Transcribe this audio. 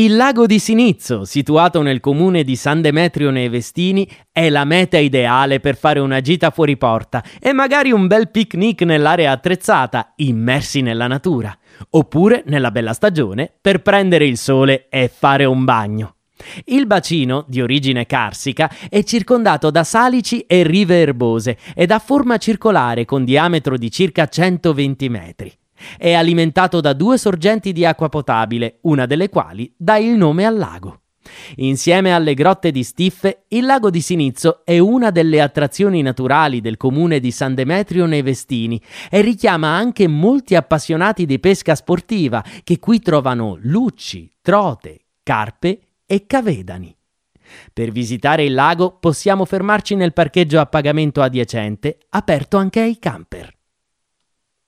Il lago di Sinizzo, situato nel comune di San Demetrio nei Vestini, è la meta ideale per fare una gita fuori porta e magari un bel picnic nell'area attrezzata, immersi nella natura, oppure nella bella stagione per prendere il sole e fare un bagno. Il bacino, di origine carsica, è circondato da salici e rive erbose ed ha forma circolare con diametro di circa 120 metri. È alimentato da due sorgenti di acqua potabile, una delle quali dà il nome al lago. Insieme alle grotte di Stiffe, il lago di Sinizzo è una delle attrazioni naturali del comune di San Demetrio nei Vestini e richiama anche molti appassionati di pesca sportiva che qui trovano lucci, trote, carpe e cavedani. Per visitare il lago possiamo fermarci nel parcheggio a pagamento adiacente, aperto anche ai camper.